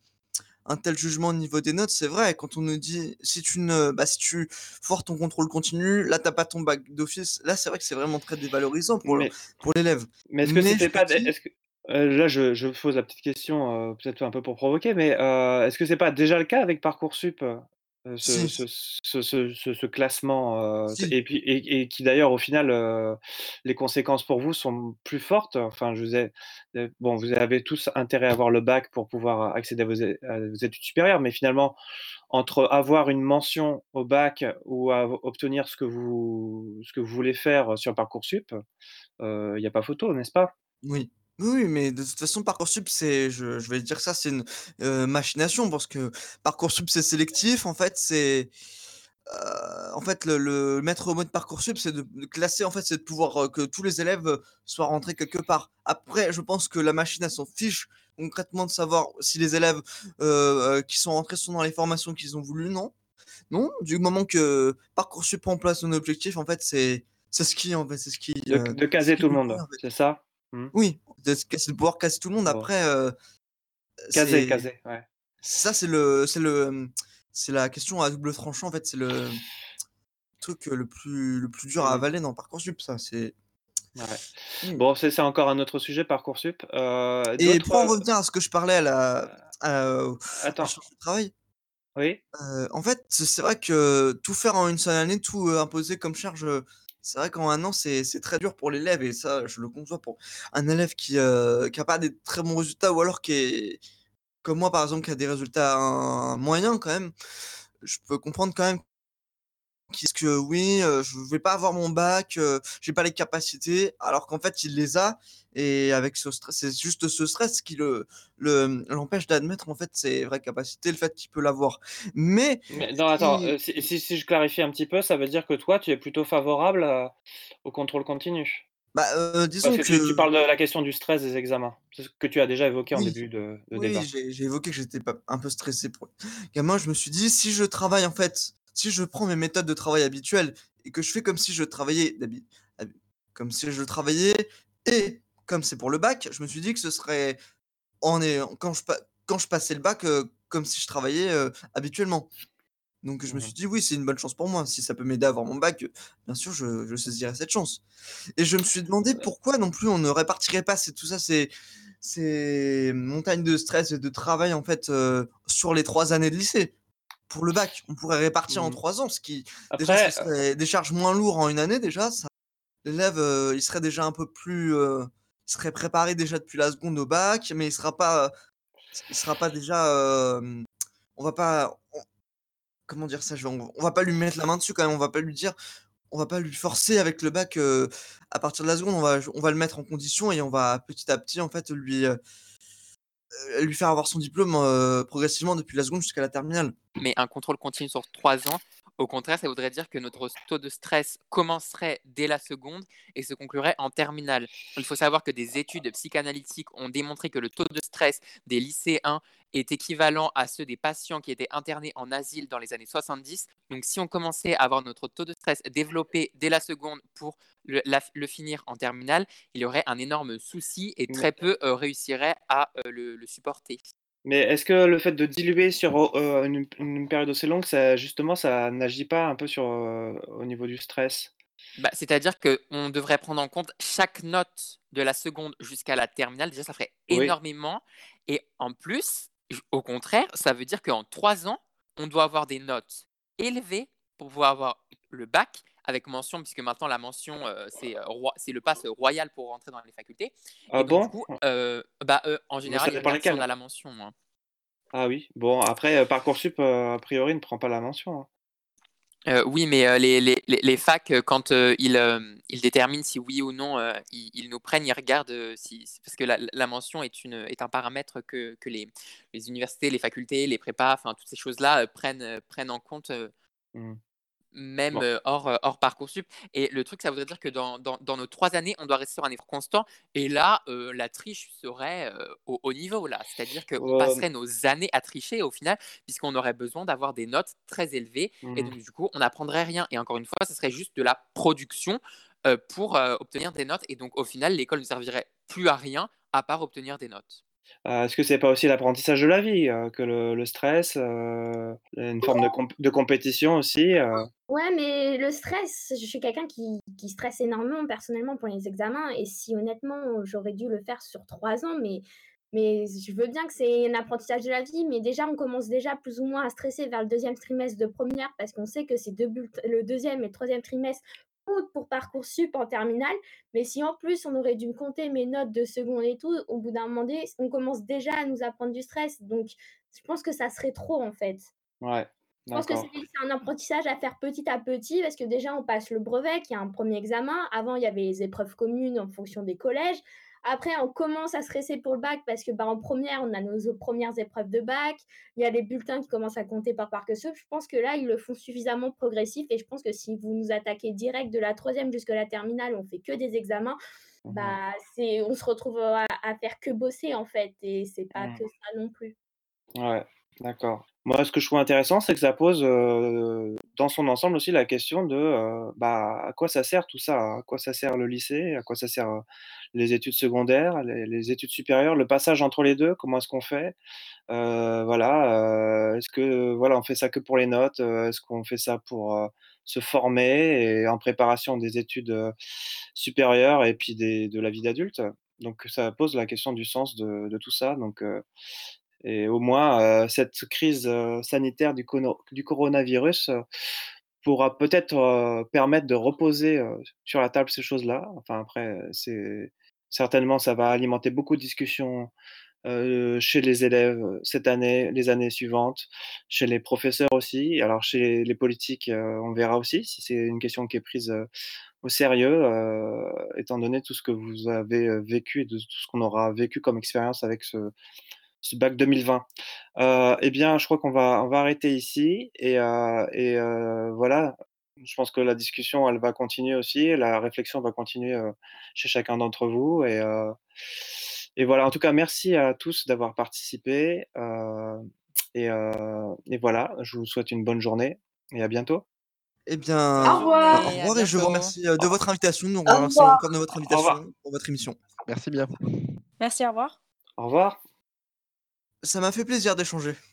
un tel jugement au niveau des notes, c'est vrai. Quand on nous dit: «Si tu ne bah, si tu foires ton contrôle continu, là, tu as pas ton bac d'office», là, c'est vrai que c'est vraiment très dévalorisant pour le Mais pour l'élève. mais est-ce que Mais je c'était me pas des dis est-ce que heu, là, je je pose la petite question, heu, peut-être un peu pour provoquer, mais heu, est-ce que c'est pas déjà le cas avec Parcoursup? Heu, ce Si. ce ce ce ce ce classement, Si. et puis et et qui d'ailleurs au final, les conséquences pour vous sont plus fortes? Enfin je vous ai bon vous avez tous intérêt à avoir le bac pour pouvoir accéder à vos é à vos études supérieures, mais finalement entre avoir une mention au bac ou à obtenir ce que vous ce que vous voulez faire sur Parcoursup, il y a pas photo, n'est-ce pas? Oui. Oui, mais de toute façon Parcoursup c'est je je vais dire ça, c'est une, heu, machination parce que Parcoursup c'est sélectif en fait, c'est, heu, en fait le le maître mot de Parcoursup c'est de de classer en fait, c'est de pouvoir, heu, que tous les élèves, heu, soient rentrés quelque part. Après je pense que la machine elle s'en fiche concrètement de savoir si les élèves, qui sont rentrés sont dans les formations qu'ils ont voulu, non. Non, du moment que Parcoursup remplace son objectif en fait c'est c'est ce qui en fait, c'est ce qui, De heu, de ce caser qui tout le monde, plaît en fait. c'est ça? Mmh. Oui, de de pouvoir casser tout le monde après, heu, Caser, caser, ouais. ça c'est le c'est le, c'est la question à double tranchant en fait, c'est le truc le plus le plus dur à Mmh. avaler dans Parcoursup ça, c'est Ouais. oui. Bon c'est encore un autre sujet Parcoursup, heu, Et pour en revenir à ce que je parlais à la à au à la attends. travail Oui? en fait, c'est vrai que tout faire en une seule année, tout, imposer comme charge, c'est vrai qu'en 1 an c'est très dur pour l'élève et ça je le conçois pour un élève qui, heu, qui a pas des très bons résultats ou alors qui est comme moi par exemple qui a des résultats moyens quand même, je peux comprendre quand même qui disent que: «Oui, heu, je vais pas avoir mon bac, heu, j'ai pas les capacités», alors qu'en fait il les a et avec ce stress c'est juste ce stress qui le le, mmh, l'empêche d'admettre en fait ses vraies capacités, le fait qu'il peut l'avoir. Mais non attends, si si si je clarifie un petit peu, ça veut dire que toi tu es plutôt favorable, au contrôle continu? Bah, heu, Parce disons que que tu tu parles de la question du stress des examens. Ce que tu as déjà évoqué en début de de oui, débat. j'ai j'ai évoqué que j'étais pas un peu stressé pour gamin, je me suis dit: «Si je travaille en fait, si je prends mes méthodes de travail habituelles et que je fais comme si je travaillais comme si je travaillais et comme c'est pour le bac», je me suis dit que ce serait en quand je quand je passais le bac, heu, comme si je travaillais, heu, habituellement. Donc je me Mmh suis mh. dit: «Oui, c'est une bonne chance pour moi, si ça peut m'aider à avoir mon bac, bien sûr je je saisirai cette chance» et je me suis demandé pourquoi non plus on ne répartirait pas ces tout ça, ces ces montagnes de stress et de travail en fait, heu, sur les 3 années de lycée. Pour le bac, on pourrait répartir en Mmh. 3 ans, ce qui déjà ce serait des charges moins lourds en 1 année déjà, ça l'élève, heu, il serait déjà un peu plus, heu, il serait préparé déjà depuis la seconde au bac, mais il sera pas, il sera pas déjà, hem, on va pas on comment dire ça? Je on on va pas lui mettre la main dessus quand même, on va pas lui dire on va pas lui forcer avec le bac, à partir de la seconde, on va on va le mettre en condition et on va petit à petit en fait lui, lui faire avoir son diplôme, heu, progressivement depuis la seconde jusqu'à la terminale. Mais un contrôle continu sur 3 ans, au contraire, ça voudrait dire que notre taux de stress commencerait dès la seconde et se conclurait en terminale. Il faut savoir que des études psychanalytiques ont démontré que le taux de stress des lycéens est équivalent à ceux des patients qui étaient internés en asile dans les années 70. Donc si on commençait à avoir notre taux de stress développé dès la seconde pour le la f le finir en terminale, il y aurait un énorme souci et très peu, heu, réussiraient à, le le supporter. Mais est-ce que le fait de diluer sur, heu, une une période aussi longue, ça justement ça n'agit pas un peu sur, heu, au niveau du stress? Bah, c'est-à-dire qu'on devrait prendre en compte chaque note de la seconde jusqu'à la terminale, déjà ça ferait Oui. énormément et en plus, au contraire, ça veut dire qu'en 3 ans, on doit avoir des notes élevées pour pouvoir avoir le bac avec mention, puisque maintenant la mention, c'est, heu, roi c'est le pass royal pour rentrer dans les facultés Ah et donc du bon? coup, heu, bah, en général, si on a la mention, hein. Ah oui, bon après, Parcoursup, a priori ne prend pas la mention, hein? Oui, mais les les les facs, quand, ils, ils déterminent si oui ou non, ils ils nous prennent, ils regardent, si parce que la la mention est une est un paramètre que que les les universités, les facultés, les prépas, enfin toutes ces choses-là, prennent, prennent en compte, Mmh. Même, Bon. hors, hors Parcoursup et le truc, ça voudrait dire que dans dans dans nos 3 années, on doit rester sur un effort constant et là, la triche serait, au haut niveau là. C'est-à-dire qu'on passerait nos années à tricher au final, puisqu'on aurait besoin d'avoir des notes très élevées et Mmh donc du coup, on n'apprendrait rien et encore une fois, ce serait juste de la production, pour, obtenir des notes et donc au final, l'école ne servirait plus à rien, à part obtenir des notes. Est-ce que c'est pas aussi l'apprentissage de la vie, que le le stress, une forme de comp de compétition aussi? Ouais, mais le stress, je suis quelqu'un qui qui stresse énormément personnellement pour les examens et si honnêtement, j'aurais dû le faire sur 3 ans, mais Mais je veux bien que c'est un apprentissage de la vie, mais déjà, on commence déjà plus ou moins à stresser vers le deuxième trimestre de première parce qu'on sait que c'est deux le deuxième et le troisième trimestre comptent pour Parcoursup en terminale. Mais si en plus on aurait dû me compter mes notes de seconde et tout, au bout d'un moment donné, on commence déjà à nous apprendre du stress. Donc, je pense que ça serait trop en fait. Ouais, Je pense que c'est un apprentissage à faire petit à petit parce que déjà, on passe le brevet qui est un premier examen. Avant, il y avait les épreuves communes en fonction des collèges. Après, on commence à stresser pour le bac parce que bah, en première, on a nos premières épreuves de bac. Il y a les bulletins qui commencent à compter par Parcoursup. Je pense que là, ils le font suffisamment progressif et je pense que si vous nous attaquez direct de la troisième jusqu'à la terminale, on fait que des examens. Mmh Bah, c'est, on se retrouve à, à faire que bosser en fait et c'est pas Mmh. que ça non plus. Ouais, d'accord. Moi, ce que je trouve intéressant, c'est que ça pose, heu, dans son ensemble aussi la question de, heu, bah, à quoi ça sert tout ça? À quoi ça sert le lycée? À quoi ça sert, heu, les études secondaires, les études supérieures? Le passage entre les 2, comment est-ce qu'on fait? Voilà, est-ce que, voilà, on fait ça que pour les notes? Est-ce qu'on fait ça pour, se former et en préparation des études, supérieures et puis de la vie d'adulte? Donc ça pose la question du sens de tout ça, donc et au moins, heu, cette crise, heu, sanitaire du coronavirus, heu, pourra peut-être, permettre de reposer, sur la table ces choses-là. Enfin après, certainement ça va alimenter beaucoup de discussions, chez les élèves, cette année, les années suivantes, chez les professeurs aussi. Alors chez les politiques, on verra aussi si c'est une question qui est prise, au sérieux, étant donné tout ce que vous avez, vécu et de tout ce qu'on aura vécu comme expérience avec ce ce bac 2020. Heu et bien, je crois qu'on va on va arrêter ici et heu et heu, voilà. Je pense que la discussion, elle va continuer aussi, la réflexion va continuer, chez chacun d'entre vous et et voilà. En tout cas, merci à tous d'avoir participé, et et voilà, je vous souhaite une bonne journée et à bientôt. Eh bien, Au revoir. au revoir et je vous remercie, de votre invitation. Nous remercions encore de votre invitation pour votre émission. Merci bien. Merci, au revoir. Au revoir. Ça m'a fait plaisir d'échanger.